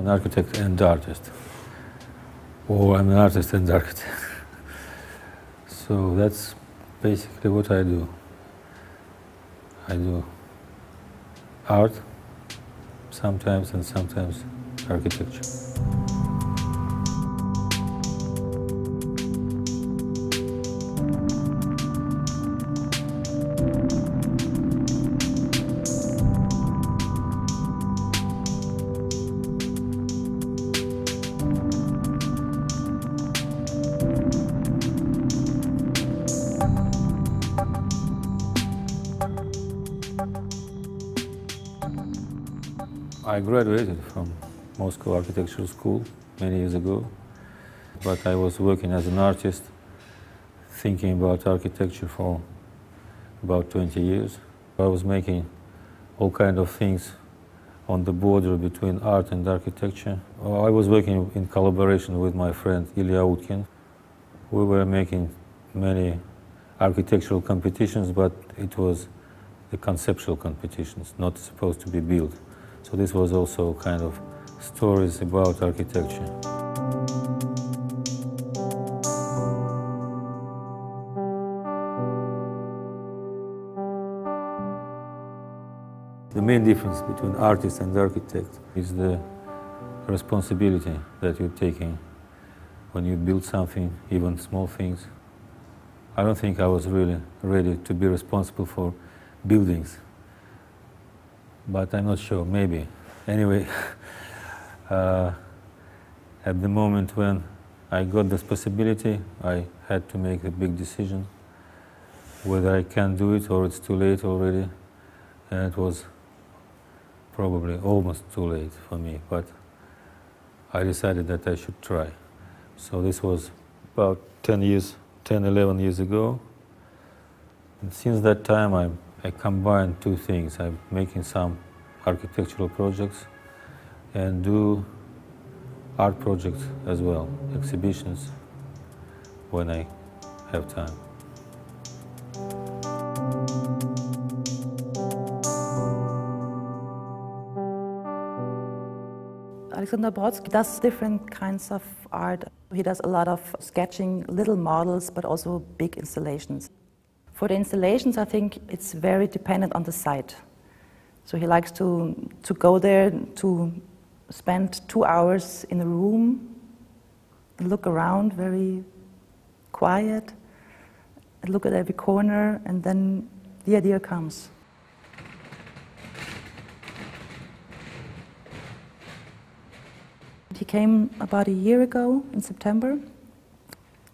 An architect and artist, or I'm an artist and architect. so that's basically what I do. I do art sometimes and sometimes architecture. I graduated from Moscow Architectural School many years ago, but I was working as an artist, thinking about architecture for about 20 years. I was making all kind of things on the border between art and architecture. I was working in collaboration with my friend Ilya Utkin. We were making many architectural competitions, but it was the conceptual competitions, not supposed to be built. So this was also kind of stories about architecture. The main difference between artist and architect is the responsibility that you're taking when you build something, even small things. I don't think I was really ready to be responsible for buildings but I'm not sure, maybe. Anyway, uh, at the moment when I got this possibility, I had to make a big decision whether I can do it or it's too late already. And it was probably almost too late for me, but I decided that I should try. So this was about 10 years, 10, 11 years ago. And since that time, I'm I combine two things. I'm making some architectural projects and do art projects as well, exhibitions when I have time. Alexander Brodsky does different kinds of art. He does a lot of sketching, little models, but also big installations. For the installations, I think it's very dependent on the site. So he likes to, to go there, to spend two hours in a room, look around very quiet, look at every corner, and then the idea comes. He came about a year ago in September,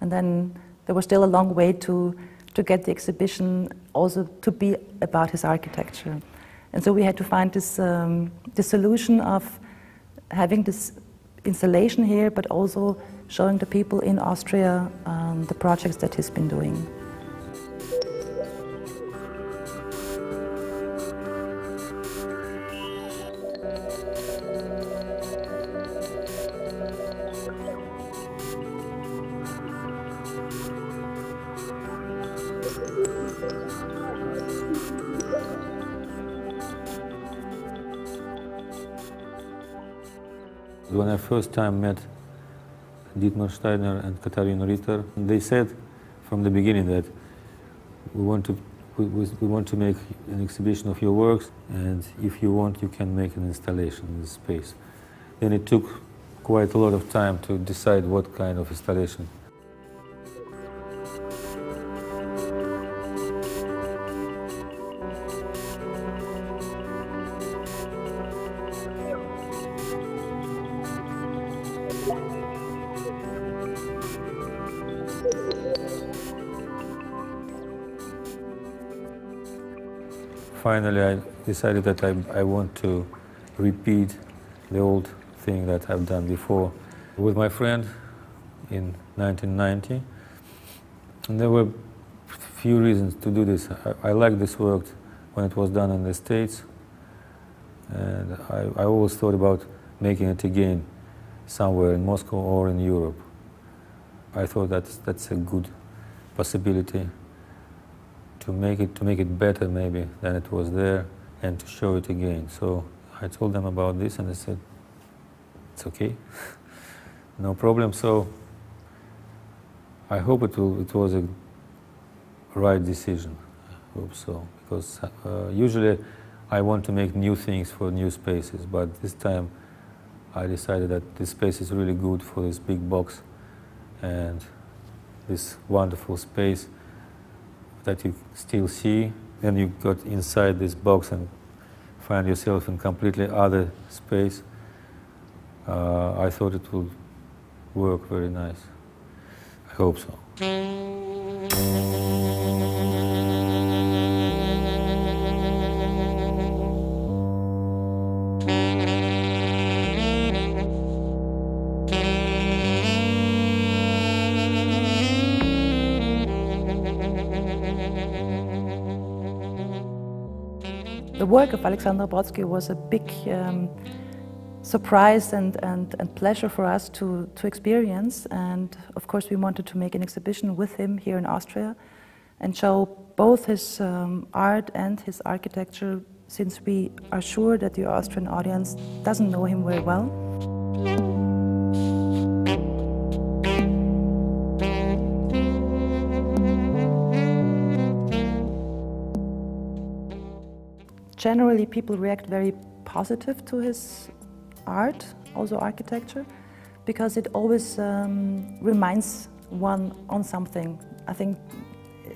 and then there was still a long way to to get the exhibition also to be about his architecture. And so we had to find this, um, the solution of having this installation here, but also showing the people in Austria um, the projects that he's been doing. When I first time met Dietmar Steiner and Katharina Ritter, they said from the beginning that we want to we, we, want to make an exhibition of your works, and if you want, you can make an installation in this space. Then it took quite a lot of time to decide what kind of installation finally I decided that I, I want to repeat the old thing that I've done before with my friend in 1990. And there were few reasons to do this. I, I liked this work when it was done in the States, and I, I always thought about making it again somewhere in Moscow or in Europe. I thought that's, that's a good possibility to make it to make it better maybe than it was there and to show it again. So I told them about this and they said, it's okay, no problem. So I hope it, will, it was a right decision. I hope so, because uh, usually I want to make new things for new spaces, but this time I decided that this space is really good for this big box and this wonderful space that you still see. Then you got inside this box and find yourself in completely other space. Uh, I thought it would work very nice. I hope so. The work of Alexander Brodsky was a big um, surprise and, and, and pleasure for us to, to experience. And of course, we wanted to make an exhibition with him here in Austria and show both his um, art and his architecture, since we are sure that the Austrian audience doesn't know him very well. Generally, people react very positive to his art, also architecture, because it always um, reminds one on something. I think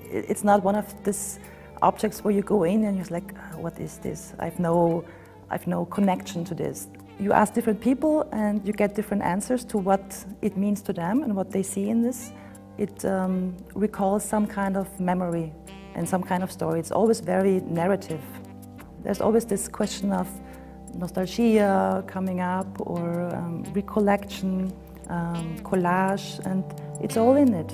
it's not one of these objects where you go in and you're like, what is this? I've no, I've no connection to this. You ask different people and you get different answers to what it means to them and what they see in this. It um, recalls some kind of memory and some kind of story. It's always very narrative. There's always this question of nostalgia coming up or um, recollection, um, collage, and it's all in it.